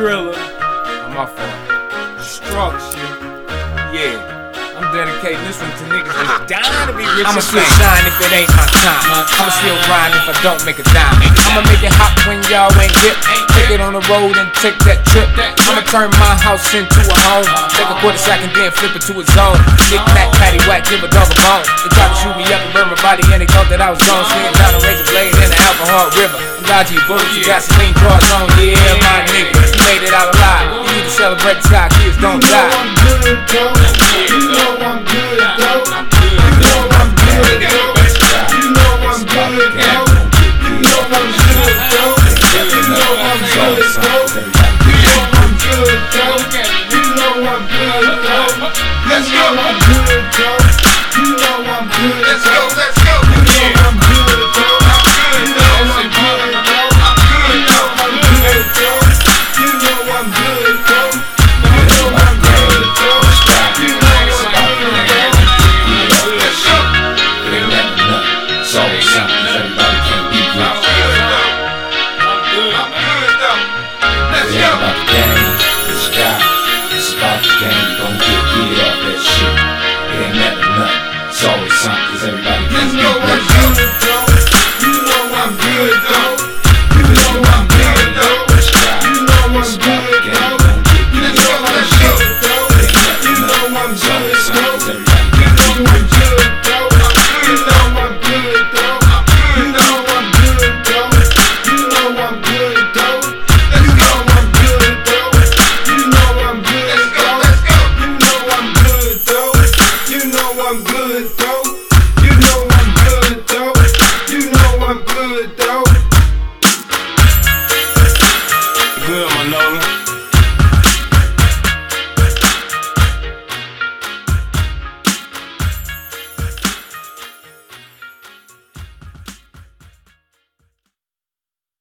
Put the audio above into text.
Strilla. Oh, my fault. Destruction. Yeah. I'm dedicating this one to niggas that's down to be rich. I'ma still shine if it ain't my time. I'ma still grind if I don't make a dime. I'ma make it hot when y'all ain't hip. Take it on the road and take that trip. I'ma turn my house into a home. Take a quarter sack and then flip it to a zone. Knick knack, patty whack, give a dog a bone. They tried to shoot me up and burn my body and they thought that I was gone. Swinging down a razor blade in the alcohol river. I'm dodgy bullets, you gasoline drawers on. Yeah, my nigga, made it out alive. You need to celebrate the sky, kids don't die. I'm good, though. You know I'm good, though. Off that shit. It ain't never nothing. It's always something, cause everybody Let's can't go. be Let's rich. go. good, though. You know I'm good, though. Yeah.